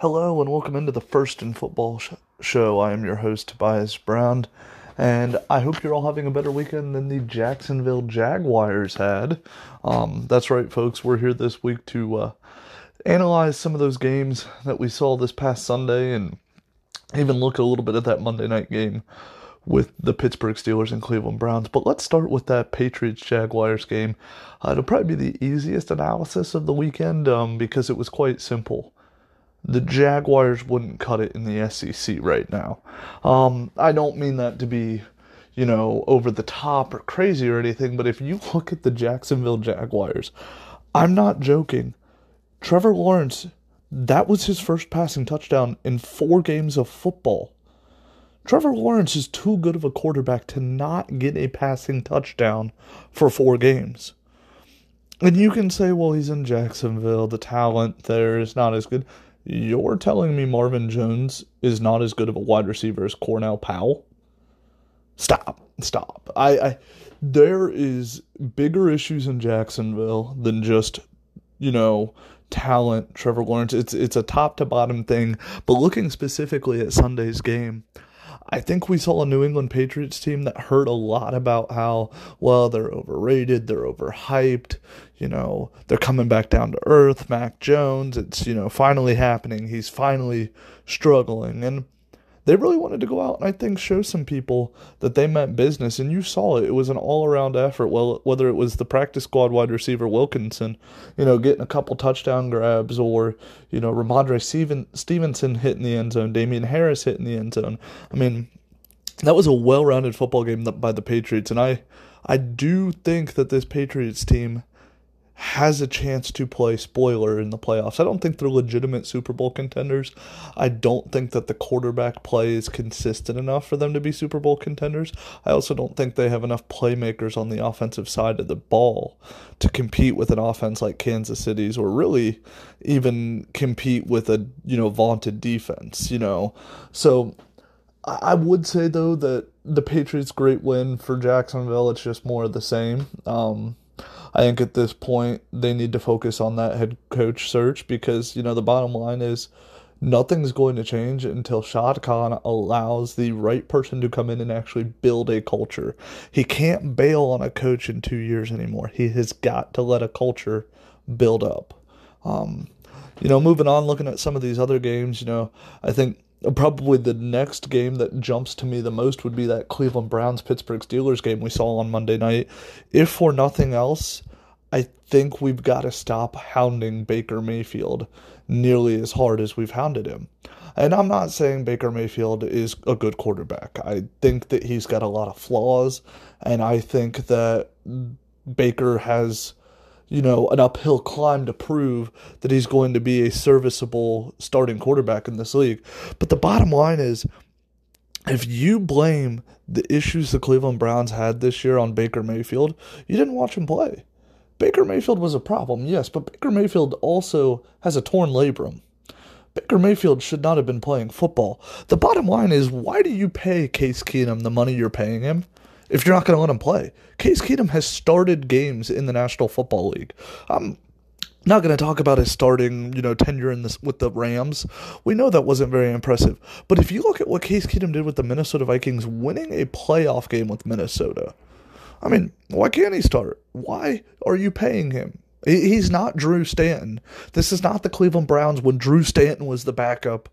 Hello and welcome into the First in Football sh- Show. I am your host, Tobias Brown, and I hope you're all having a better weekend than the Jacksonville Jaguars had. Um, that's right, folks. We're here this week to uh, analyze some of those games that we saw this past Sunday and even look a little bit at that Monday night game with the Pittsburgh Steelers and Cleveland Browns. But let's start with that Patriots Jaguars game. Uh, it'll probably be the easiest analysis of the weekend um, because it was quite simple the Jaguars wouldn't cut it in the SEC right now. Um, I don't mean that to be, you know, over the top or crazy or anything, but if you look at the Jacksonville Jaguars, I'm not joking. Trevor Lawrence, that was his first passing touchdown in four games of football. Trevor Lawrence is too good of a quarterback to not get a passing touchdown for four games. And you can say, well, he's in Jacksonville, the talent there is not as good. You're telling me Marvin Jones is not as good of a wide receiver as Cornell Powell? Stop. Stop. I, I there is bigger issues in Jacksonville than just, you know, talent, Trevor Lawrence. It's it's a top to bottom thing. But looking specifically at Sunday's game, I think we saw a New England Patriots team that heard a lot about how, well, they're overrated, they're overhyped, you know, they're coming back down to earth. Mac Jones, it's, you know, finally happening. He's finally struggling. And they really wanted to go out and I think show some people that they meant business. And you saw it. It was an all around effort. Well, whether it was the practice squad wide receiver Wilkerson, you know, getting a couple touchdown grabs, or you know, Rhamondre Steven, Stevenson hitting the end zone, Damien Harris hitting the end zone. I mean, that was a well rounded football game by the Patriots, and I I do think that this Patriots team has a chance to play spoiler in the playoffs. I don't think they're legitimate Super Bowl contenders. I don't think that the quarterback play is consistent enough for them to be Super Bowl contenders. I also don't think they have enough playmakers on the offensive side of the ball to compete with an offense like Kansas City's or really even compete with a, you know, vaunted defense, you know. So I would say though that the Patriots great win for Jacksonville, it's just more of the same. Um I think at this point they need to focus on that head coach search because you know the bottom line is nothing's going to change until Shad Khan allows the right person to come in and actually build a culture. He can't bail on a coach in two years anymore. He has got to let a culture build up. Um, you know, moving on, looking at some of these other games, you know, I think probably the next game that jumps to me the most would be that Cleveland Browns Pittsburgh Steelers game we saw on Monday night. If for nothing else, I think we've got to stop hounding Baker Mayfield nearly as hard as we've hounded him. And I'm not saying Baker Mayfield is a good quarterback. I think that he's got a lot of flaws, and I think that Baker has you know, an uphill climb to prove that he's going to be a serviceable starting quarterback in this league. But the bottom line is if you blame the issues the Cleveland Browns had this year on Baker Mayfield, you didn't watch him play. Baker Mayfield was a problem, yes, but Baker Mayfield also has a torn labrum. Baker Mayfield should not have been playing football. The bottom line is why do you pay Case Keenum the money you're paying him? If you're not going to let him play. Case Keenum has started games in the National Football League. I'm not going to talk about his starting, you know, tenure in this with the Rams. We know that wasn't very impressive. But if you look at what Case Keenum did with the Minnesota Vikings, winning a playoff game with Minnesota, I mean, why can't he start? Why are you paying him? He's not Drew Stanton. This is not the Cleveland Browns when Drew Stanton was the backup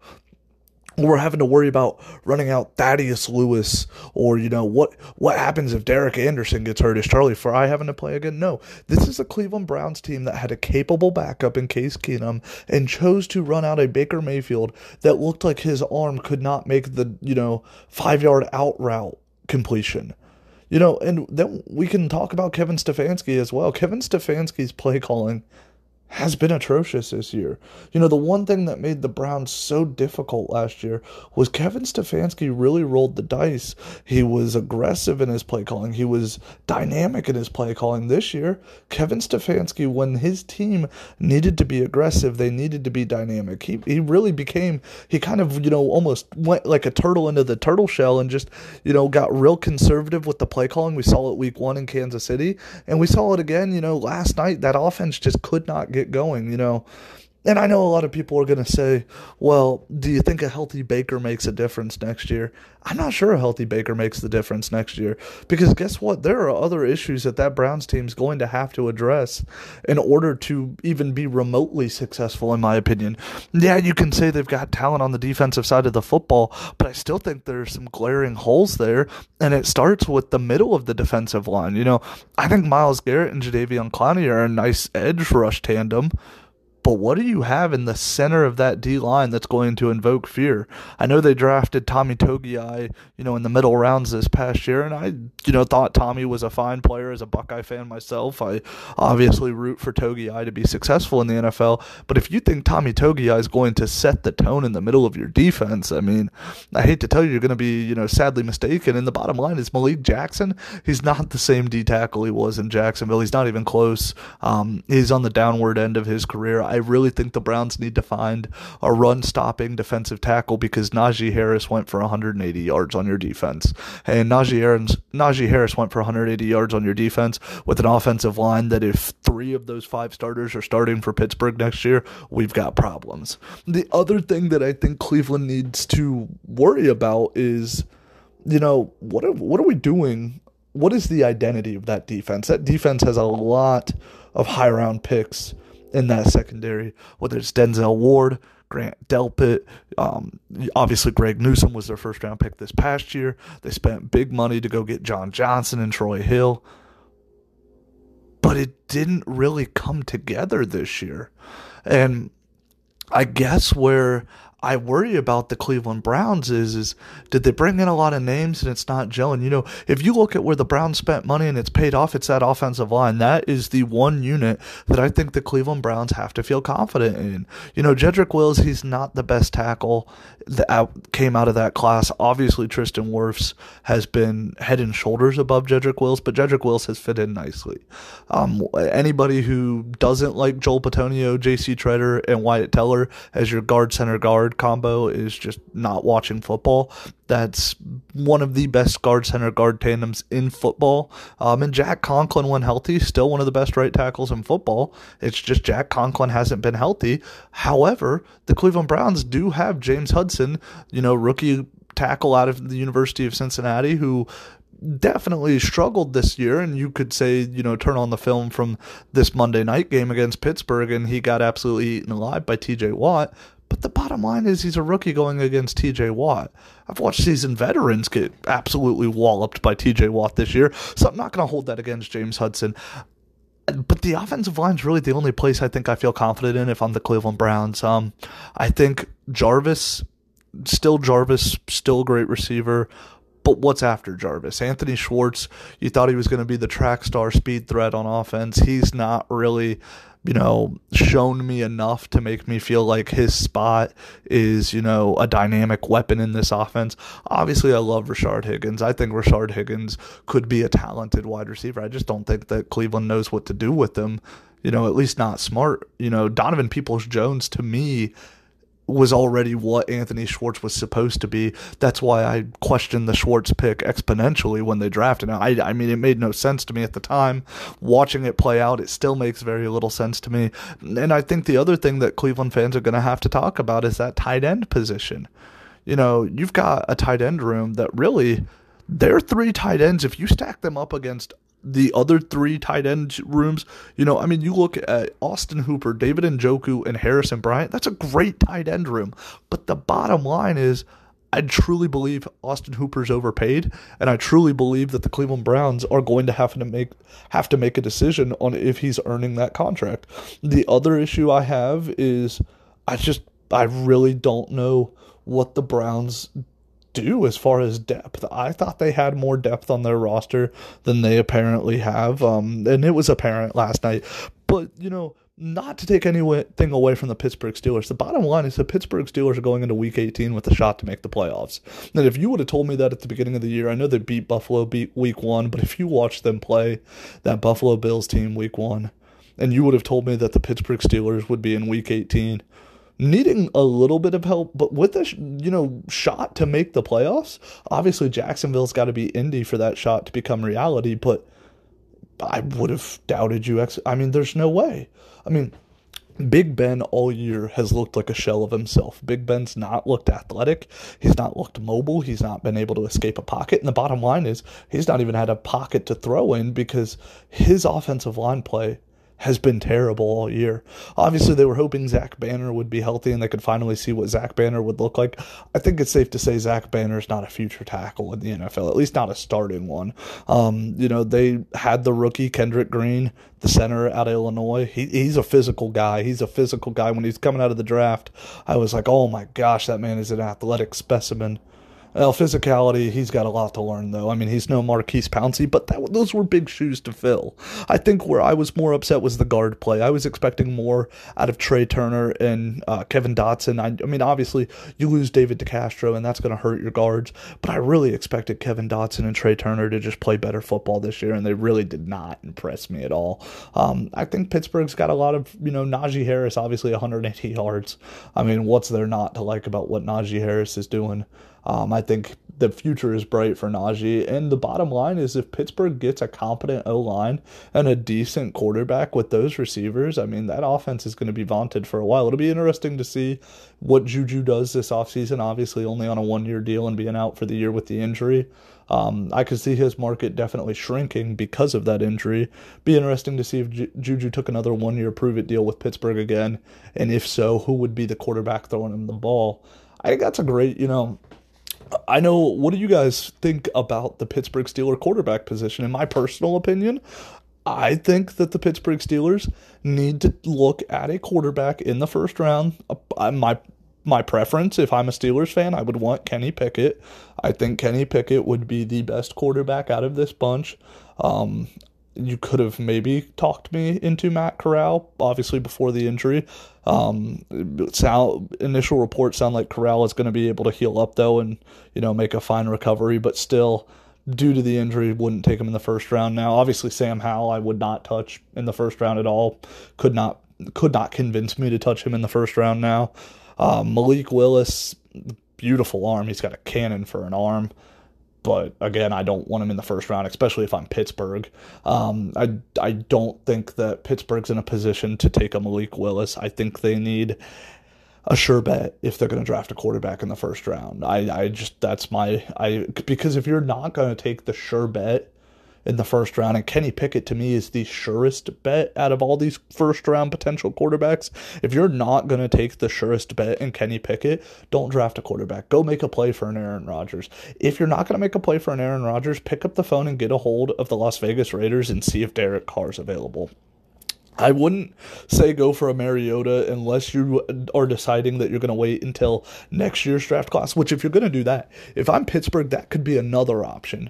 we're having to worry about running out Thaddeus Lewis or you know what what happens if Derek Anderson gets hurt? Is Charlie Frye having to play again? No. This is a Cleveland Browns team that had a capable backup in Case Keenum and chose to run out a Baker Mayfield that looked like his arm could not make the you know 5 yard out route completion. You know and then we can talk about Kevin Stefanski as well. Kevin Stefanski's play calling has been atrocious this year. You know, the one thing that made the Browns so difficult last year was Kevin Stefanski really rolled the dice. He was aggressive in his play calling, he was dynamic in his play calling. This year, Kevin Stefanski, when his team needed to be aggressive, they needed to be dynamic. He, he really became, he kind of, you know, almost went like a turtle into the turtle shell and just, you know, got real conservative with the play calling. We saw it week one in Kansas City, and we saw it again, you know, last night. That offense just could not get going, you know. And I know a lot of people are going to say, well, do you think a healthy Baker makes a difference next year? I'm not sure a healthy Baker makes the difference next year because guess what? There are other issues that that Browns team is going to have to address in order to even be remotely successful, in my opinion. Yeah, you can say they've got talent on the defensive side of the football, but I still think there's some glaring holes there, and it starts with the middle of the defensive line. You know, I think Myles Garrett and Jadeveon Clowney are a nice edge rush tandem. But what do you have in the center of that D line that's going to invoke fear? I know they drafted Tommy Togiai, you know, in the middle rounds this past year, and I, you know, thought Tommy was a fine player as a Buckeye fan myself. I obviously root for Togiai to be successful in the NFL. But if you think Tommy Togiai is going to set the tone in the middle of your defense, I mean, I hate to tell you, you're going to be, you know, sadly mistaken. And the bottom line is Malik Jackson. He's not the same D tackle he was in Jacksonville. He's not even close. Um, he's on the downward end of his career. Really think the Browns need to find a run stopping defensive tackle because Najee Harris went for 180 yards on your defense. And Najee, Aaron's, Najee Harris went for 180 yards on your defense with an offensive line that if three of those five starters are starting for Pittsburgh next year, we've got problems. The other thing that I think Cleveland needs to worry about is, you know, what are, what are we doing what is the identity of that defense? That defense has a lot of high round picks in that secondary, whether it's Denzel Ward, Grant Delpit, um, obviously Greg Newsome was their first round pick this past year. They spent big money to go get John Johnson and Troy Hill, but it didn't really come together this year. And I guess where I worry about the Cleveland Browns is is did they bring in a lot of names and it's not gelling? You know, if you look at where the Browns spent money and it's paid off, it's that offensive line. That is the one unit that I think the Cleveland Browns have to feel confident in. You know, Jedrick Wills, he's not the best tackle that came out of that class. Obviously, Tristan Wirfs has been head and shoulders above Jedrick Wills, but Jedrick Wills has fit in nicely. Um, anybody who doesn't like Joel Bitonio, J.C. Tretter, and Wyatt Teller as your guard center guard combo is just not watching football. That's one of the best guard center guard tandems in football. Um, and Jack Conklin, when healthy, still one of the best right tackles in football. It's just Jack Conklin hasn't been healthy. However, the Cleveland Browns do have James Hudson, you know, rookie tackle out of the University of Cincinnati, who definitely struggled this year and you could say you know turn on the film from this monday night game against pittsburgh and he got absolutely eaten alive by tj watt but the bottom line is he's a rookie going against TJ Watt. I've watched seasoned veterans get absolutely walloped by TJ Watt this year, so I'm not going to hold that against James Hudson. But the offensive line is really the only place I think I feel confident in if I'm the Cleveland Browns. Um, I think Jarvis, still Jarvis, still great receiver. But what's after Jarvis? Anthony Schwartz, you thought he was going to be the track star speed threat on offense. He's not really you know, shown me enough to make me feel like his spot is, you know, a dynamic weapon in this offense. Obviously, I love Rashard Higgins. I think Rashard Higgins could be a talented wide receiver. I just don't think that Cleveland knows what to do with him. You know, at least not smart. You know, Donovan Peoples Jones to me was already what Anthony Schwartz was supposed to be. That's why I questioned the Schwartz pick exponentially when they drafted him. I, I mean, it made no sense to me at the time. Watching it play out, it still makes very little sense to me. And I think the other thing that Cleveland fans are going to have to talk about is that tight end position. You know, you've got a tight end room that really, their three tight ends, if you stack them up against the other three tight end rooms, you know, I mean, you look at Austin Hooper, David Njoku, and Harrison Bryant. That's a great tight end room. But the bottom line is, I truly believe Austin Hooper's overpaid, and I truly believe that the Cleveland Browns are going to have to make have to make a decision on if he's earning that contract. The other issue I have is I just I really don't know what the Browns do as far as depth. I thought they had more depth on their roster than they apparently have, um, and it was apparent last night. But you know, not to take anything away from the Pittsburgh Steelers, the bottom line is the Pittsburgh Steelers are going into Week 18 with a shot to make the playoffs. And if you would have told me that at the beginning of the year, I know they beat Buffalo beat Week One, but if you watched them play that Buffalo Bills team Week One, and you would have told me that the Pittsburgh Steelers would be in Week 18 needing a little bit of help, but with a you know shot to make the playoffs. Obviously, Jacksonville's got to be Indy for that shot to become reality. But I would have doubted you. Ex- I mean, there's no way. I mean, Big Ben all year has looked like a shell of himself. Big Ben's not looked athletic. He's not looked mobile. He's not been able to escape a pocket. And the bottom line is, he's not even had a pocket to throw in because his offensive line play has been terrible all year. Obviously, they were hoping Zach Banner would be healthy and they could finally see what Zach Banner would look like. I think it's safe to say Zach Banner is not a future tackle in the NFL, at least not a starting one. Um, you know, they had the rookie Kendrick Green, the center out of Illinois. He, he's a physical guy. He's a physical guy. When he's coming out of the draft, I was like, oh my gosh, that man is an athletic specimen. Well, physicality, he's got a lot to learn, though. I mean, he's no Maurkice Pouncey, but that, those were big shoes to fill. I think where I was more upset was the guard play. I was expecting more out of Trai Turner and uh, Kevin Dotson. I, I, mean, obviously, you lose David DeCastro, and that's going to hurt your guards, but I really expected Kevin Dotson and Trai Turner to just play better football this year, and they really did not impress me at all. Um, I think Pittsburgh's got a lot of, you know, Najee Harris, obviously 180 yards. I mean, what's there not to like about what Najee Harris is doing? Um, I think the future is bright for Najee. And the bottom line is if Pittsburgh gets a competent O line and a decent quarterback with those receivers, I mean, that offense is going to be vaunted for a while. It'll be interesting to see what Juju does this offseason, obviously, only on a one year deal and being out for the year with the injury. Um, I could see his market definitely shrinking because of that injury. Be interesting to see if Ju- Juju took another one year prove it deal with Pittsburgh again. And if so, who would be the quarterback throwing him the ball? I think that's a great, you know, I know. What do you guys think about the Pittsburgh Steeler quarterback position? In my personal opinion, I think that the Pittsburgh Steelers need to look at a quarterback in the first round. Uh, my my preference, if I'm a Steelers fan, I would want Kenny Pickett. I think Kenny Pickett would be the best quarterback out of this bunch. Um, you could have maybe talked me into Matt Corral, obviously before the injury. Um, sound, initial reports sound like Corral is going to be able to heal up though, and you know make a fine recovery, but still, due to the injury, wouldn't take him in the first round. Now, obviously, Sam Howell, I would not touch in the first round at all. Could not could not convince me to touch him in the first round. Now, um, Malik Willis, beautiful arm. He's got a cannon for an arm but again, I don't want him in the first round, especially if I'm Pittsburgh. Um, I I don't think that Pittsburgh's in a position to take a Malik Willis. I think they need a sure bet if they're going to draft a quarterback in the first round. I I just that's my I because if you're not going to take the sure bet in the first round. And Kenny Pickett to me is the surest bet out of all these first round potential quarterbacks. If you're not going to take the surest bet in Kenny Pickett, don't draft a quarterback. Go make a play for an Aaron Rodgers. If you're not going to make a play for an Aaron Rodgers, pick up the phone and get a hold of the Las Vegas Raiders and see if Derek Carr is available. I wouldn't say go for a Mariota unless you are deciding that you're going to wait until next year's draft class, which, if you're going to do that, if I'm Pittsburgh, that could be another option.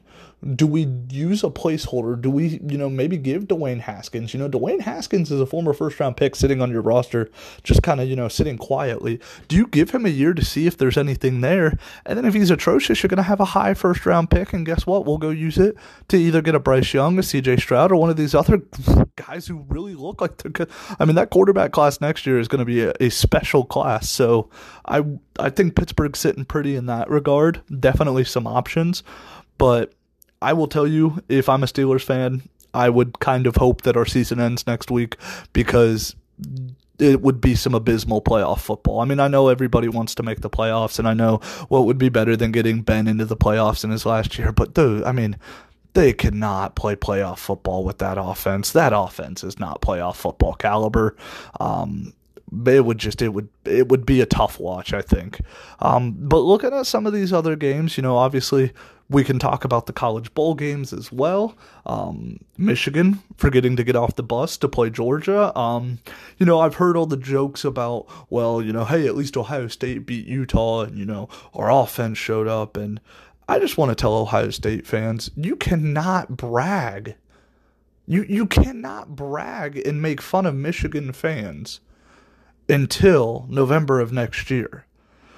Do we use a placeholder? Do we, you know, maybe give Dwayne Haskins? You know, Dwayne Haskins is a former first round pick sitting on your roster, just kind of, you know, sitting quietly. Do you give him a year to see if there's anything there? And then if he's atrocious, you're going to have a high first round pick. And guess what? We'll go use it to either get a Bryce Young, a CJ Stroud, or one of these other guys who really look like they're. I mean, that quarterback class next year is going to be a, a special class. So I, I think Pittsburgh's sitting pretty in that regard. Definitely some options. But I will tell you, if I'm a Steelers fan, I would kind of hope that our season ends next week because it would be some abysmal playoff football. I mean, I know everybody wants to make the playoffs, and I know what would be better than getting Ben into the playoffs in his last year. But dude, I mean, they cannot play playoff football with that offense. That offense is not playoff football caliber. Um, it would just it would it would be a tough watch, I think. Um, but looking at some of these other games, you know, obviously we can talk about the college bowl games as well. Um, Michigan forgetting to get off the bus to play Georgia. Um, you know, I've heard all the jokes about, well, you know, hey, at least Ohio State beat Utah, and you know, our offense showed up. And I just want to tell Ohio State fans, you cannot brag. You you cannot brag and make fun of Michigan fans until November of next year.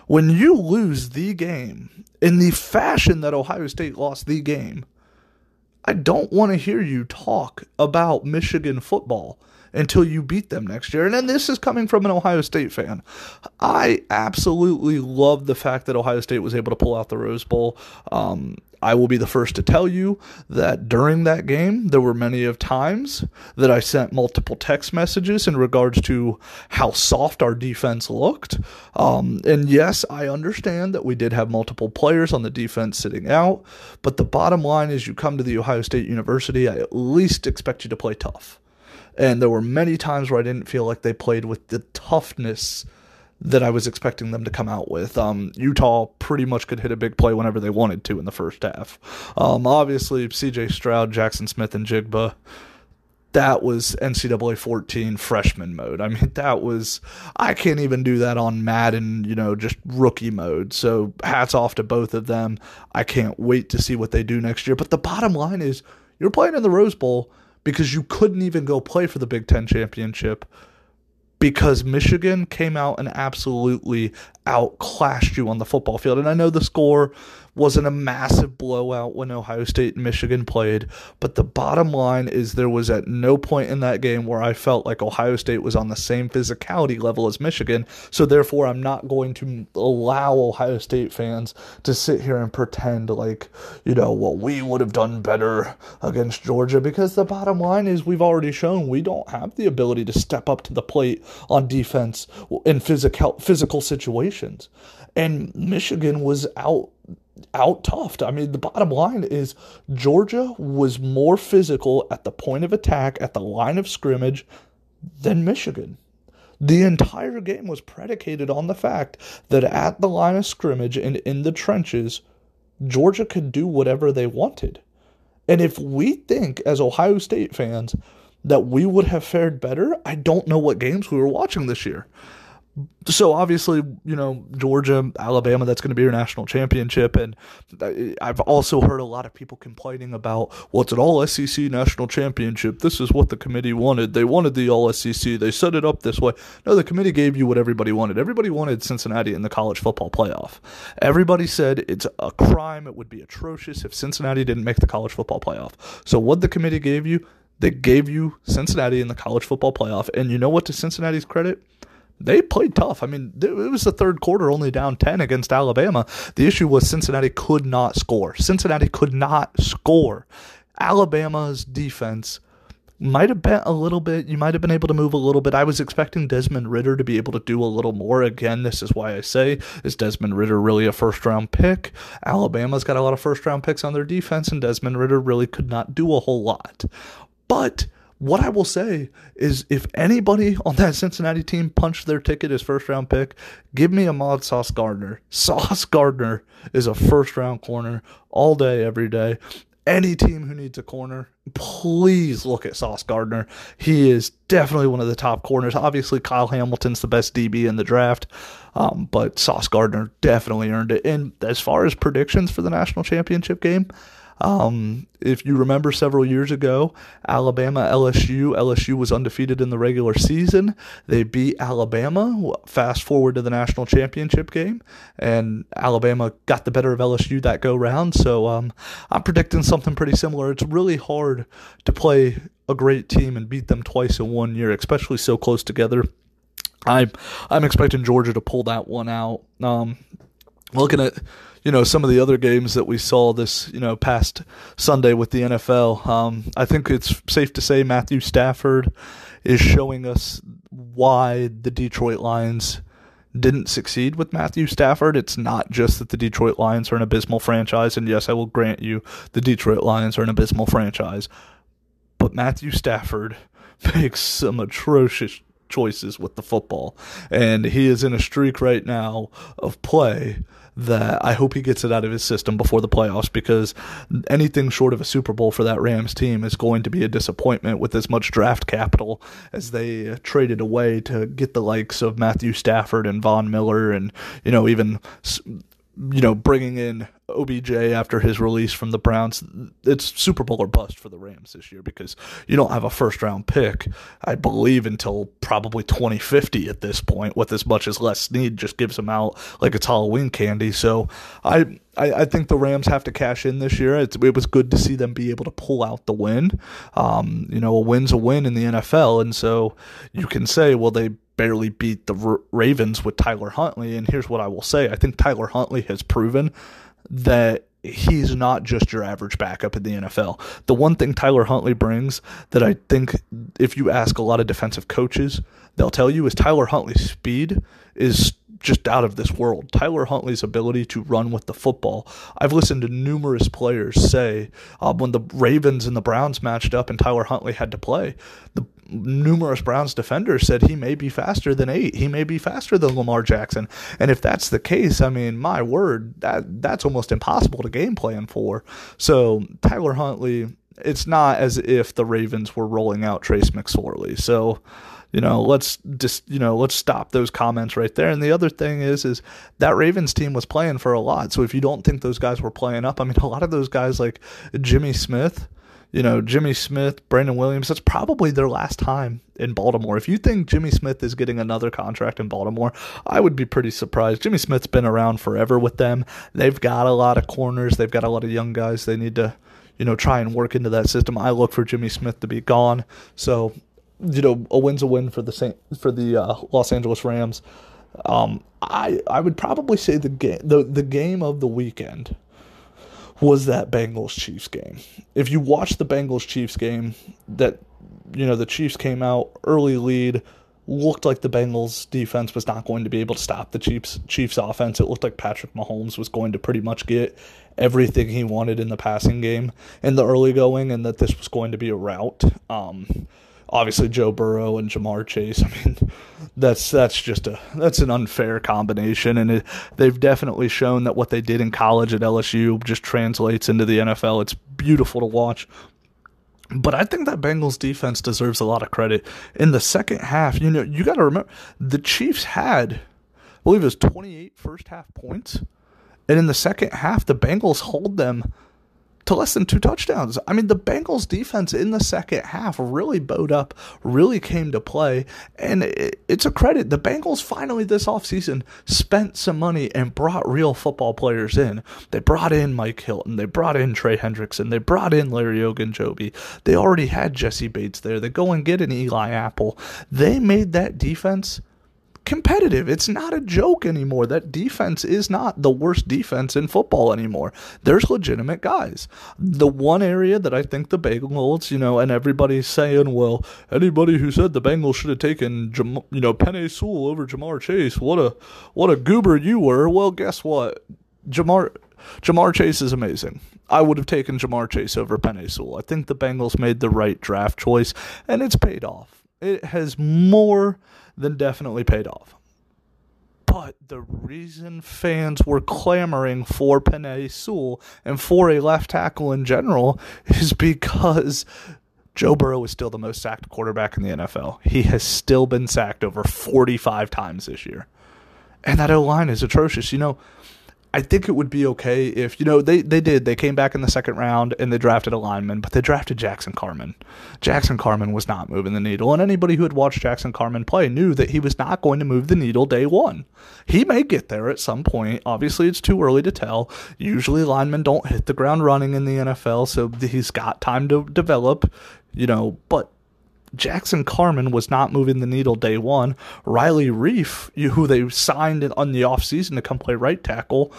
When you lose the game in the fashion that Ohio State lost the game, I don't want to hear you talk about Michigan football until you beat them next year. And then this is coming from an Ohio State fan. I absolutely love the fact that Ohio State was able to pull out the Rose Bowl. Um, I will be the first to tell you that during that game, there were many of times that I sent multiple text messages in regards to how soft our defense looked. Um, and yes, I understand that we did have multiple players on the defense sitting out, but the bottom line is you come to the Ohio State University, I at least expect you to play tough. And there were many times where I didn't feel like they played with the toughness that I was expecting them to come out with. Um, Utah pretty much could hit a big play whenever they wanted to in the first half. Um, obviously, CJ Stroud, Jaxon Smith-Njigba. That was NCAA 14 freshman mode. I mean, that was, I can't even do that on Madden, you know, just rookie mode. So hats off to both of them. I can't wait to see what they do next year. But the bottom line is, you're playing in the Rose Bowl because you couldn't even go play for the Big Ten championship because Michigan came out and absolutely outclassed you on the football field. And I know the score wasn't a massive blowout when Ohio State and Michigan played, but the bottom line is there was at no point in that game where I felt like Ohio State was on the same physicality level as Michigan. So therefore, I'm not going to allow Ohio State fans to sit here and pretend like, you know, well, we would have done better against Georgia because the bottom line is we've already shown we don't have the ability to step up to the plate on defense in physical physical situations. And Michigan was out out toughed. I mean, the bottom line is Georgia was more physical at the point of attack, at the line of scrimmage, than Michigan. The entire game was predicated on the fact that at the line of scrimmage and in the trenches, Georgia could do whatever they wanted. And if we think, as Ohio State fans, that we would have fared better, I don't know what games we were watching this year so obviously, you know, Georgia, Alabama, that's going to be your national championship. And I've also heard a lot of people complaining about, well, it's an all SEC national championship. This is what the committee wanted. They wanted the all SEC. They set it up this way. No, the committee gave you what everybody wanted. Everybody wanted Cincinnati in the college football playoff. Everybody said it's a crime. It would be atrocious if Cincinnati didn't make the college football playoff. So what the committee gave you, they gave you Cincinnati in the college football playoff. And you know what, to Cincinnati's credit? They played tough. I mean, it was the third quarter, only down 10 against Alabama. The issue was Cincinnati could not score. Cincinnati could not score. Alabama's defense might have been a little bit, you might have been able to move a little bit. I was expecting Desmond Ridder to be able to do a little more. Again, this is why I say, is Desmond Ridder really a first round pick? Alabama's got a lot of first round picks on their defense, and Desmond Ridder really could not do a whole lot. But what I will say is if anybody on that Cincinnati team punched their ticket as first round pick, give me Ahmad Sauce Gardner. Sauce Gardner is a first round corner all day, every day. Any team who needs a corner, please look at Sauce Gardner. He is definitely one of the top corners. Obviously, Kyle Hamilton's the best DB in the draft, um, but Sauce Gardner definitely earned it. And as far as predictions for the national championship game, um, if you remember several years ago, Alabama LSU, LSU was undefeated in the regular season. They beat Alabama. Fast forward to the national championship game, and Alabama got the better of LSU that go round. So um, I'm predicting something pretty similar. It's really hard to play a great team and beat them twice in one year, especially so close together. I'm I'm expecting Georgia to pull that one out. Um, looking at you know some of the other games that we saw this you know past Sunday with the NFL. Um, I think it's safe to say Matthew Stafford is showing us why the Detroit Lions didn't succeed with Matthew Stafford. It's not just that the Detroit Lions are an abysmal franchise, and yes, I will grant you the Detroit Lions are an abysmal franchise, but Matthew Stafford makes some atrocious choices with the football, and he is in a streak right now of play that I hope he gets it out of his system before the playoffs because anything short of a Super Bowl for that Rams team is going to be a disappointment with as much draft capital as they traded away to get the likes of Matthew Stafford and Von Miller and you know even you know, bringing in OBJ after his release from the Browns, it's Super Bowl or bust for the Rams this year because you don't have a first round pick, I believe, until probably 2050 at this point, with as much as Les Snead just gives them out like it's Halloween candy. So I, I, I think the Rams have to cash in this year. It's, it was good to see them be able to pull out the win. Um, you know, a win's a win in the NFL. And so you can say, well, they barely beat the Ravens with Tyler Huntley. And here's what I will say I think Tyler Huntley has proven that he's not just your average backup in the NFL. The one thing Tyler Huntley brings that I think if you ask a lot of defensive coaches, they'll tell you is Tyler Huntley's speed is just out of this world. Tyler Huntley's ability to run with the football. I've listened to numerous players say uh, when the Ravens and the Browns matched up and Tyler Huntley had to play, the numerous Browns defenders said he may be faster than eight. He may be faster than Lamar Jackson. And if that's the case, I mean, my word, that that's almost impossible to game plan for. So Tyler Huntley, it's not as if the Ravens were rolling out Trace McSorley. So you know let's just you know let's stop those comments right there and the other thing is is that ravens team was playing for a lot so if you don't think those guys were playing up i mean a lot of those guys like jimmy smith you know, Jimmy Smith, Brandon Williams, that's probably their last time in Baltimore. If you think Jimmy Smith is getting another contract in Baltimore, I would be pretty surprised. Jimmy Smith's been around forever with them. They've got a lot of corners, they've got a lot of young guys they need to, you know, try and work into that system. I look for Jimmy Smith to be gone. So, you know, a win's a win for the Saint, for the uh, Los Angeles Rams. Um, I I would probably say the game the the game of the weekend was that Bengals Chiefs game. If you watch the Bengals Chiefs game, that you know the Chiefs came out early lead, looked like the Bengals defense was not going to be able to stop the Chiefs Chiefs offense. It looked like Patrick Mahomes was going to pretty much get everything he wanted in the passing game in the early going, and that this was going to be a rout. Um, obviously Joe Burrow and Ja'Marr Chase. I mean, that's that's just a that's an unfair combination, and it, they've definitely shown that what they did in college at LSU just translates into the NFL. It's beautiful to watch. But I think that Bengals defense deserves a lot of credit. In the second half, you know, you got to remember the Chiefs had, I believe it was 28 first half points. And in the second half, the Bengals hold them to less than two touchdowns. I mean, the Bengals defense in the second half really bowed up, really came to play, and it's a credit. The Bengals finally this offseason spent some money and brought real football players in. They brought in Mike Hilton, they brought in Trey Hendrickson, they brought in Larry Ogunjobi. They already had Jessie Bates there. They go and get an Eli Apple. They made that defense competitive. It's not a joke anymore. That defense is not the worst defense in football anymore. There's legitimate guys. The one area that I think the Bengals, you know, and everybody's saying, well, anybody who said the Bengals should have taken, you know, Penei Sewell over Ja'Marr Chase, what a what a goober you were. Well, guess what, Ja'Marr. Ja'Marr Chase is amazing. I would have taken Ja'Marr Chase over Penei Sewell. I think the Bengals made the right draft choice, and it's paid off. It has more than definitely paid off. But the reason fans were clamoring for Penei Sewell and for a left tackle in general is because Joe Burrow is still the most sacked quarterback in the NFL. He has still been sacked over 45 times this year. And that O line is atrocious. You know, I think it would be okay if you know they they did they came back in the second round and they drafted a lineman, but they drafted Jackson Carman. Jackson Carman was not moving the needle, and anybody who had watched Jackson Carman play knew that he was not going to move the needle day one. He may get there at some point. Obviously, it's too early to tell. Usually, linemen don't hit the ground running in the NFL, so he's got time to develop. You know, but Jackson Carman was not moving the needle day one. Riley Reiff, who they signed on the offseason to come play right tackle,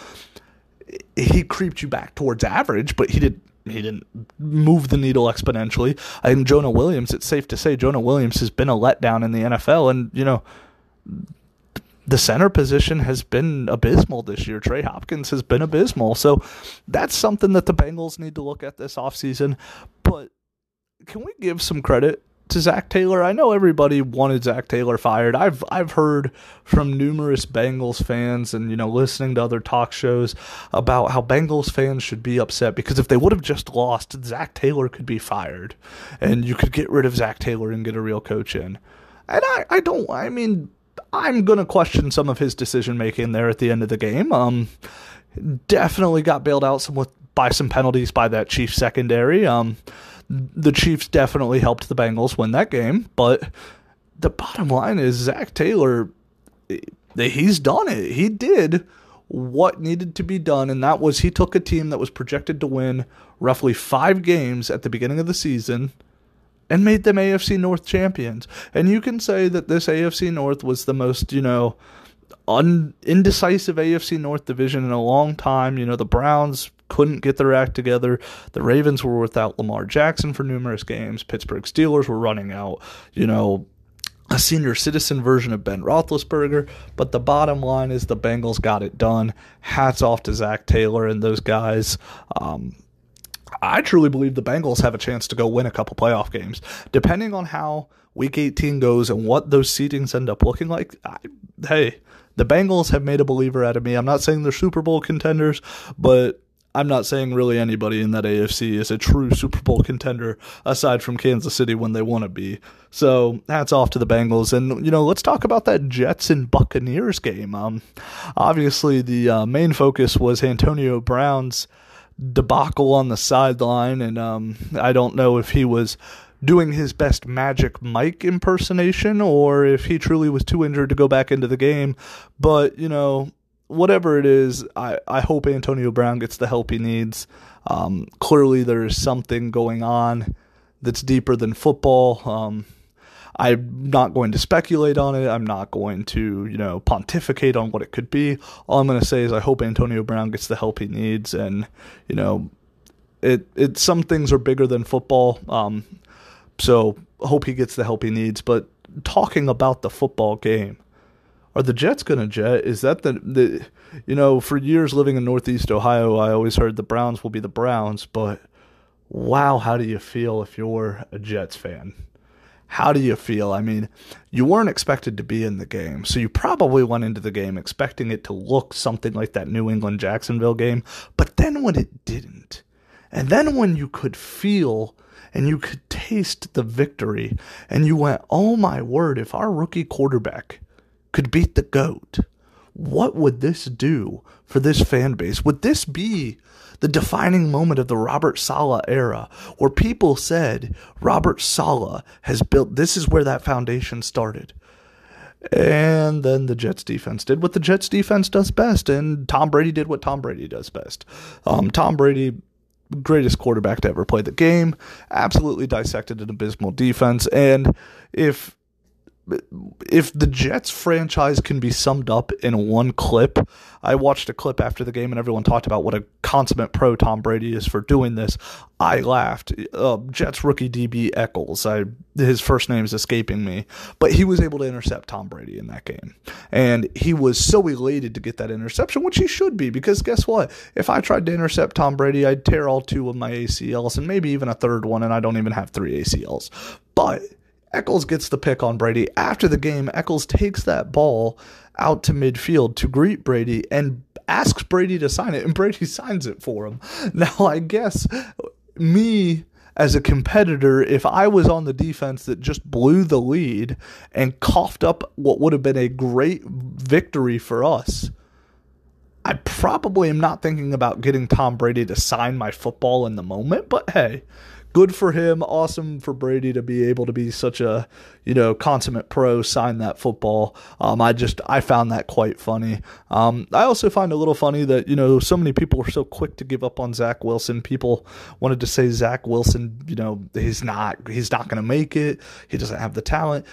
he creeped you back towards average, but he did he didn't move the needle exponentially. And Jonah Williams, it's safe to say Jonah Williams has been a letdown in the NFL and, you know, the center position has been abysmal this year. Trey Hopkins has been abysmal. So that's something that the Bengals need to look at this offseason. But can we give some credit to Zac Taylor. I know everybody wanted Zac Taylor fired. I've I've heard from numerous Bengals fans and you know listening to other talk shows about how Bengals fans should be upset because if they would have just lost, Zac Taylor could be fired, and you could get rid of Zac Taylor and get a real coach in. And I I don't I mean I'm gonna question some of his decision making there at the end of the game. Um, definitely got bailed out some with, by some penalties by that Chief secondary. Um the Chiefs definitely helped the Bengals win that game, but the bottom line is Zac Taylor, eh, he's done it. He did what needed to be done, and that was he took a team that was projected to win roughly five games at the beginning of the season and made them AFC North champions. And you can say that this AFC North was the most, you know, un- indecisive AFC North division in a long time. You know, the Browns couldn't get their act together. The Ravens were without Lamar Jackson for numerous games. Pittsburgh Steelers were running out, you know, a senior citizen version of Ben Roethlisberger. But the bottom line is the Bengals got it done. Hats off to Zac Taylor and those guys. Um, I truly believe the Bengals have a chance to go win a couple playoff games. Depending on how week 18 goes and what those seedings end up looking like, I, hey, the Bengals have made a believer out of me. I'm not saying they're Super Bowl contenders, but I'm not saying really anybody in that AFC is a true Super Bowl contender aside from Kansas City when they want to be. So hats off to the Bengals, and you know let's talk about that Jets and Buccaneers game. Um, obviously the uh, main focus was Antonio Brown's debacle on the sideline, and um, I don't know if he was doing his best Magic Mike impersonation or if he truly was too injured to go back into the game. But, you know, whatever it is, I, I hope Antonio Brown gets the help he needs. Um, clearly, there is something going on that's deeper than football. Um, I'm not going to speculate on it. I'm not going to, you know, pontificate on what it could be. All I'm going to say is I hope Antonio Brown gets the help he needs, and you know, it it some things are bigger than football. Um, so hope he gets the help he needs. But talking about the football game, are the Jets going to jet? Is that the the you know, for years living in Northeast Ohio, I always heard the Browns will be the Browns, but wow, how do you feel if you're a Jets fan? How do you feel? I mean, you weren't expected to be in the game, so you probably went into the game expecting it to look something like that New England Jacksonville game. But then when it didn't, and then when you could feel and you could taste the victory, and you went, oh my word, if our rookie quarterback could beat the GOAT, what would this do for this fan base? Would this be the defining moment of the Robert Saleh era, where people said Robert Saleh has built, this is where that foundation started. And then the Jets defense did what the Jets defense does best, and Tom Brady did what Tom Brady does best. Um, Tom Brady, greatest quarterback to ever play the game, absolutely dissected an abysmal defense. And if if the Jets franchise can be summed up in one clip, I watched a clip after the game and everyone talked about what a consummate pro Tom Brady is for doing this. I laughed. Uh, Jets rookie DB Eccles, I his first name is escaping me, but he was able to intercept Tom Brady in that game, and he was so elated to get that interception, which he should be because guess what? If I tried to intercept Tom Brady, I'd tear all two of my ACLs and maybe even a third one, and I don't even have three ACLs, but Eccles gets the pick on Brady. After the game, Eccles takes that ball out to midfield to greet Brady and asks Brady to sign it, and Brady signs it for him. Now, I guess me as a competitor, if I was on the defense that just blew the lead and coughed up what would have been a great victory for us, I probably am not thinking about getting Tom Brady to sign my football in the moment, but hey, good for him. Awesome for Brady to be able to be such a, you know, consummate pro, sign that football. Um, I just, I found that quite funny. Um, I also find a little funny that, you know, so many people were so quick to give up on Zach Wilson. People wanted to say Zach Wilson, you know, he's not, he's not going to make it. He doesn't have the talent.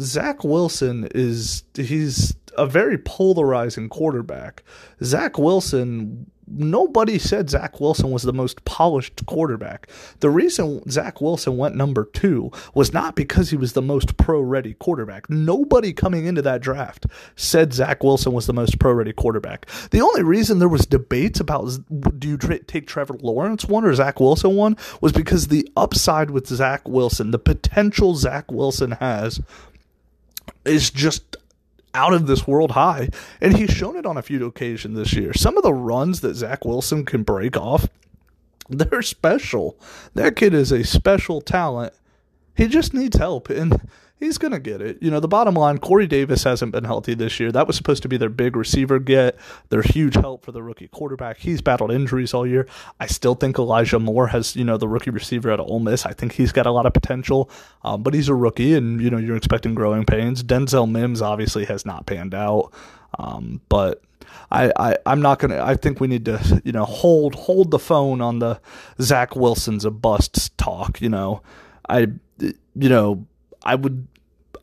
Zach Wilson is, he's a very polarizing quarterback. Zach Wilson nobody said Zach Wilson was the most polished quarterback. The reason Zach Wilson went number two was not because he was the most pro ready quarterback. Nobody coming into that draft said Zach Wilson was the most pro ready quarterback. The only reason there was debates about do you take Trevor Lawrence one or Zach Wilson one was because the upside with Zach Wilson, the potential Zach Wilson has is just out of this world high. And he's shown it on a few occasions this year. Some of the runs that Zach Wilson can break off, they're special. That kid is a special talent. He just needs help. And he's going to get it. You know, the bottom line Corey Davis hasn't been healthy this year. That was supposed to be their big receiver get, their huge help for the rookie quarterback. He's battled injuries all year. I still think Elijah Moore has, you know, the rookie receiver at Ole Miss. I think he's got a lot of potential, um, but he's a rookie and, you know, you're expecting growing pains. Denzel Mims obviously has not panned out, um, but. I, I I'm not gonna. I think we need to you know hold hold the phone on the Zach Wilson's a bust talk. You know, I you know I would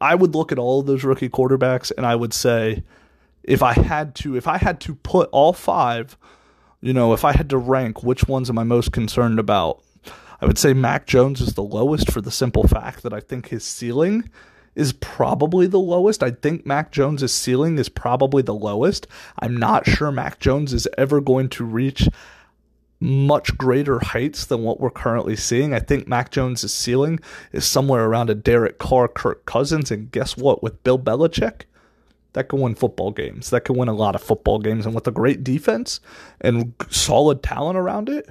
I would look at all of those rookie quarterbacks and I would say if I had to if I had to put all five you know, if I had to rank which ones am I most concerned about, I would say Mac Jones is the lowest for the simple fact that I think his ceiling is probably the lowest. I think Mac Jones's ceiling is probably the lowest. I'm not sure Mac Jones is ever going to reach much greater heights than what we're currently seeing. I think Mac Jones's ceiling is somewhere around a Derek Carr, Kirk Cousins, and guess what? With Bill Belichick, that can win football games. That can win a lot of football games, and with a great defense and solid talent around it,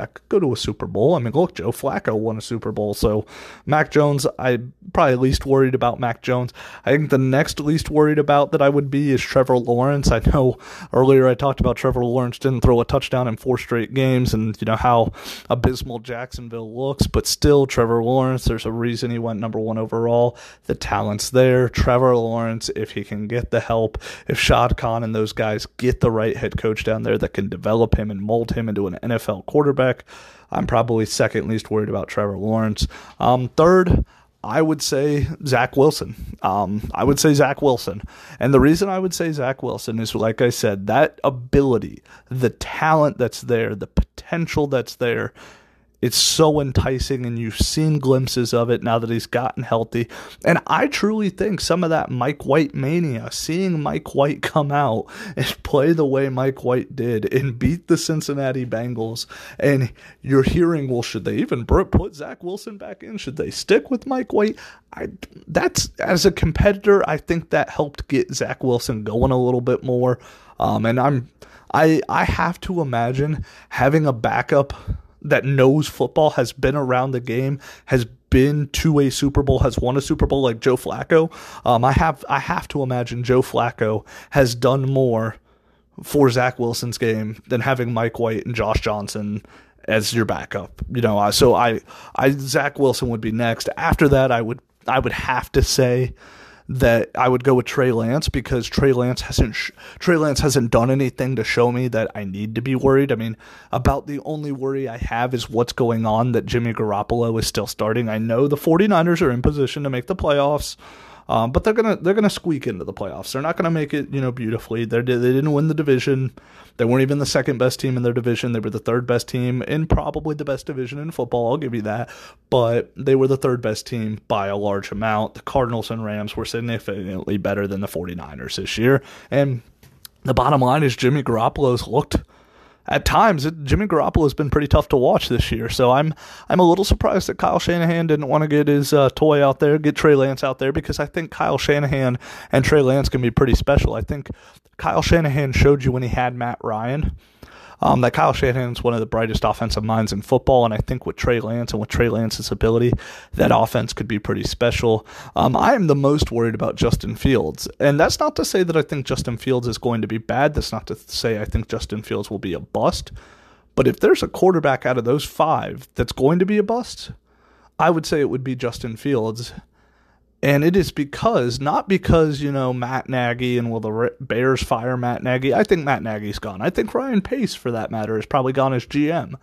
that could go to a Super Bowl. I mean, look, Joe Flacco won a Super Bowl. So Mac Jones, I probably least worried about Mac Jones. I think the next least worried about that I would be is Trevor Lawrence. I know earlier I talked about Trevor Lawrence didn't throw a touchdown in four straight games and you know how abysmal Jacksonville looks, but still Trevor Lawrence, there's a reason he went number 1 overall. The talent's there. Trevor Lawrence, if he can get the help, if Shad Khan and those guys get the right head coach down there that can develop him and mold him into an NFL quarterback, quarterback. I'm probably second least worried about Trevor Lawrence. Um, third, I would say Zach Wilson. Um, I would say Zach Wilson. And the reason I would say Zach Wilson is, like I said, that ability, the talent that's there, the potential that's there it's so enticing, and you've seen glimpses of it now that he's gotten healthy. And I truly think some of that Mike White mania, seeing Mike White come out and play the way Mike White did and beat the Cincinnati Bengals, and you're hearing, well, should they even put Zach Wilson back in? Should they stick with Mike White? I, that's as a competitor, I think that helped get Zach Wilson going a little bit more. Um, and I'm, I, I have to imagine having a backup that knows football, has been around the game, has been to a Super Bowl, has won a Super Bowl like Joe Flacco. Um, I have I have to imagine Joe Flacco has done more for Zach Wilson's game than having Mike White and Josh Johnson as your backup. You know, so I I Zach Wilson would be next. After that, I would I would have to say that I would go with Trey Lance because Trey Lance hasn't sh- Trey Lance hasn't done anything to show me that I need to be worried. I mean, about the only worry I have is what's going on that Jimmy Garoppolo is still starting. I know the 49ers are in position to make the playoffs. Um, but they're gonna they're gonna squeak into the playoffs. They're not gonna make it you know beautifully. They they didn't win the division. They weren't even the second best team in their division. They were the third best team in probably the best division in football. I'll give you that. But they were the third best team by a large amount. The Cardinals and Rams were significantly better than the 49ers this year. And the bottom line is Jimmy Garoppolo's looked at times it, Jimmy Garoppolo has been pretty tough to watch this year. So I'm I'm a little surprised that Kyle Shanahan didn't want to get his uh, toy out there, get Trey Lance out there because I think Kyle Shanahan and Trey Lance can be pretty special. I think Kyle Shanahan showed you when he had Matt Ryan um, that Kyle Shanahan is one of the brightest offensive minds in football, and I think with Trey Lance and with Trey Lance's ability, that offense could be pretty special. Um, I am the most worried about Justin Fields, and that's not to say that I think Justin Fields is going to be bad. That's not to say I think Justin Fields will be a bust. But if there's a quarterback out of those five that's going to be a bust, I would say it would be Justin Fields. And it is because, not because, you know, Matt Nagy and will the Bears fire Matt Nagy? I think Matt Nagy's gone. I think Ryan Pace, for that matter, is probably gone as GM.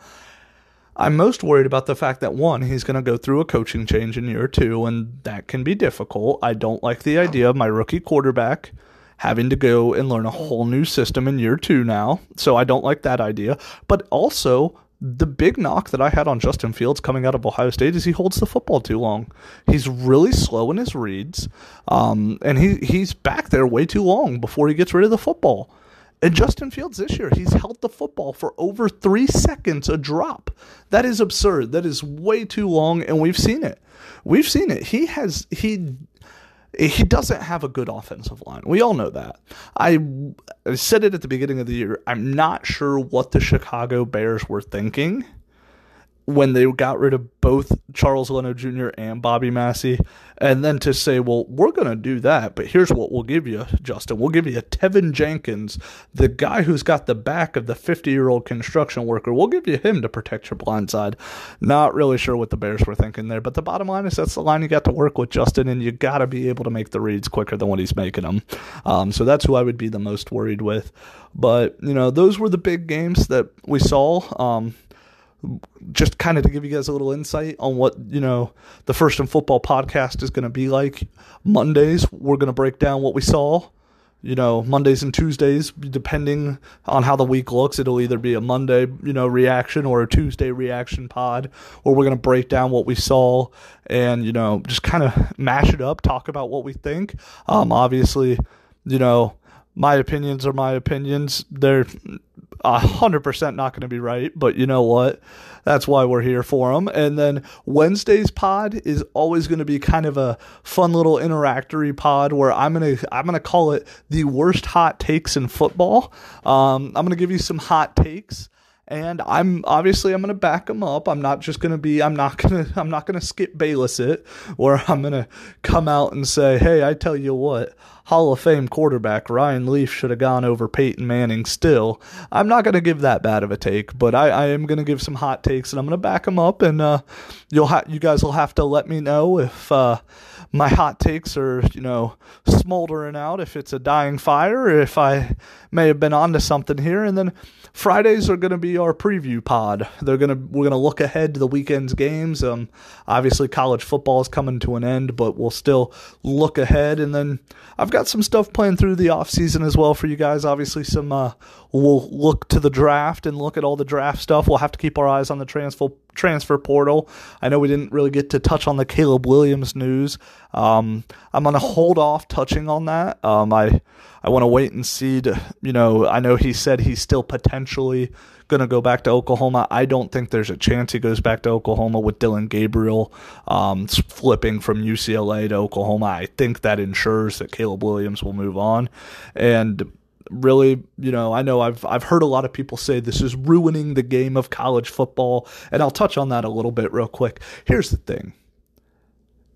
I'm most worried about the fact that one, he's going to go through a coaching change in year two, and that can be difficult. I don't like the idea of my rookie quarterback having to go and learn a whole new system in year two now. So I don't like that idea. But also, the big knock that I had on Justin Fields coming out of Ohio State is he holds the football too long. He's really slow in his reads, um, and he he's back there way too long before he gets rid of the football. And Justin Fields this year, he's held the football for over three seconds a drop. That is absurd. That is way too long, and we've seen it. We've seen it. He has he he doesn't have a good offensive line. We all know that. I, I said it at the beginning of the year. I'm not sure what the Chicago Bears were thinking when they got rid of both Charles Leno Jr. and Bobby Massie, and then to say, well, we're going to do that, but here's what we'll give you, Justin. We'll give you Teven Jenkins, the guy who's got the back of the 50 year old construction worker. We'll give you him to protect your blind side. Not really sure what the Bears were thinking there, but the bottom line is that's the line you got to work with, Justin, and you got to be able to make the reads quicker than what he's making them. Um, so that's who I would be the most worried with. But, you know, those were the big games that we saw. Um, just kind of to give you guys a little insight on what you know the first and football podcast is going to be like mondays we're going to break down what we saw you know, Mondays and Tuesdays, depending on how the week looks. It'll either be a Monday, you know, reaction or a Tuesday reaction pod where we're going to break down what we saw and, you know, just kind of mash it up, talk about what we think. Um, obviously, you know, my opinions are my opinions. They're a hundred percent not going to be right, but you know what? That's why we're here for them. And then Wednesday's pod is always going to be kind of a fun little interactory pod where I'm gonna I'm gonna call it the worst hot takes in football. Um, I'm gonna give you some hot takes and I'm obviously I'm gonna back them up. I'm not just gonna be I'm not gonna I'm not gonna skip Bayless it, where I'm gonna come out and say, hey, I tell you what, Hall of Fame quarterback Ryan Leaf should have gone over Peyton Manning still. I'm not going to give that bad of a take, but I, I am going to give some hot takes and I'm going to back them up and uh, you'll ha- you guys will have to let me know if uh, my hot takes are, you know, smoldering out, if it's a dying fire, if I may have been onto something here and then Fridays are going to be our preview pod. They're going to we're going to look ahead to the weekend's games. Um, obviously college football is coming to an end, but we'll still look ahead. And then I've got some stuff planned through the off season as well for you guys. Obviously, some uh, we'll look to the draft and look at all the draft stuff. We'll have to keep our eyes on the transfer transfer portal. I know we didn't really get to touch on the Caleb Williams news. Um, I'm to hold off touching on that. Um, I I want to wait and see. To, you know, I know he said he's still potentially going to go back to Oklahoma. I don't think there's a chance he goes back to Oklahoma with Dillon Gabriel um, flipping from UCLA to Oklahoma. I think that ensures that Caleb Williams will move on. And really, you know, I know I've I've heard a lot of people say this is ruining the game of college football, and I'll touch on that a little bit real quick. Here's the thing.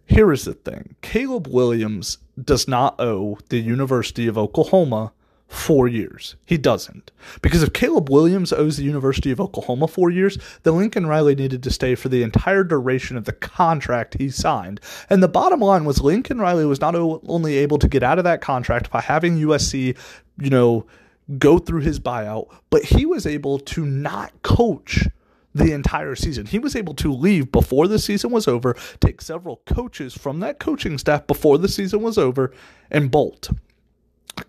Here is the thing. Caleb Williams does not owe the University of Oklahoma four years. He doesn't. Because if Caleb Williams owes the University of Oklahoma four years, then Lincoln Riley needed to stay for the entire duration of the contract he signed. And the bottom line was Lincoln Riley was not only able to get out of that contract by having USC, you know, go through his buyout, but he was able to not coach the entire season. He was able to leave before the season was over, take several coaches from that coaching staff before the season was over, and bolt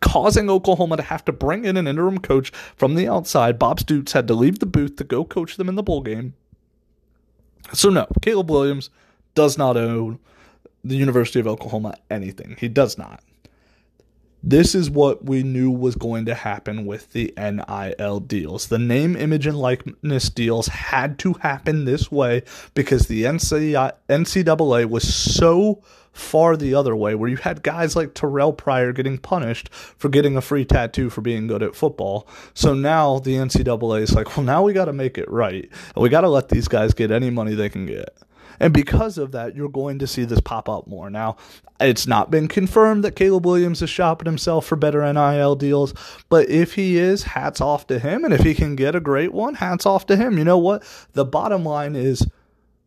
causing Oklahoma to have to bring in an interim coach from the outside. Bob Stoops had to leave the booth to go coach them in the bowl game. So, no, Caleb Williams does not owe the University of Oklahoma anything. He does not. This is what we knew was going to happen with the NIL deals. The name, image, and likeness deals had to happen this way because the NCAA was so far the other way, where you had guys like Terrelle Pryor getting punished for getting a free tattoo for being good at football. So now the NCAA is like, well, now we got to make it right. We got to let these guys get any money they can get. And because of that, you're going to see this pop up more. Now, it's not been confirmed that Caleb Williams is shopping himself for better NIL deals, but if he is, hats off to him. And if he can get a great one, hats off to him. You know what? The bottom line is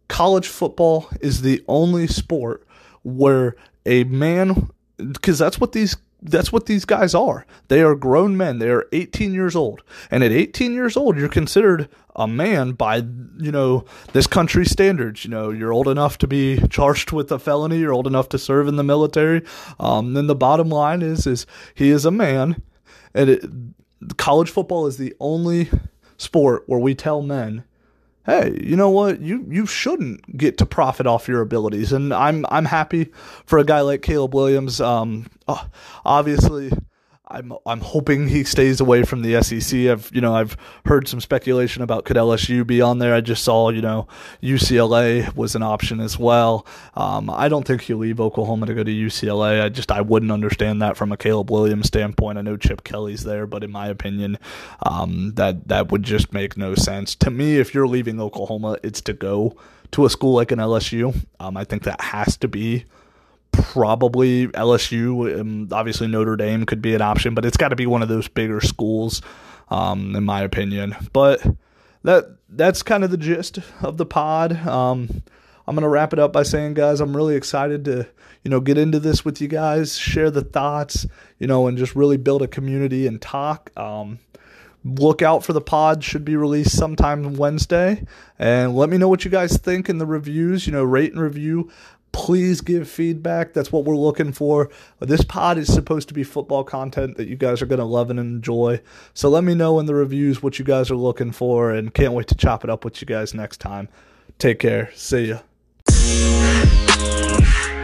college football is the only sport where a man because that's what these that's what these guys are. They are grown men. They are 18 years old. And at 18 years old, you're considered a man by, you know, this country's standards. You know, you're old enough to be charged with a felony. You're old enough to serve in the military. Um, then the bottom line is, is he is a man. And it, college football is the only sport where we tell men hey, you know what? You you shouldn't get to profit off your abilities, and I'm I'm happy for a guy like Caleb Williams. Um, uh, obviously, I'm I'm hoping he stays away from the SEC. I've you know I've heard some speculation about could LSU be on there. I just saw you know UCLA was an option as well. Um, I don't think he'll leave Oklahoma to go to UCLA. I just I wouldn't understand that from a Caleb Williams standpoint. I know Chip Kelly's there, but in my opinion, um, that that would just make no sense to me. If you're leaving Oklahoma, it's to go to a school like an LSU. Um, I think that has to be probably LSU. Obviously, Notre Dame could be an option, but it's got to be one of those bigger schools, um, in my opinion. But that that's kind of the gist of the pod. Um, I'm gonna wrap it up by saying, guys, I'm really excited to you know get into this with you guys, share the thoughts, you know, and just really build a community and talk. Um, look out for the pod should be released sometime Wednesday and let me know what you guys think in the reviews you know rate and review please give feedback. That's what we're looking for. This pod is supposed to be football content that you guys are going to love and enjoy. So let me know in the reviews what you guys are looking for and can't wait to chop it up with you guys next time. Take care. See ya.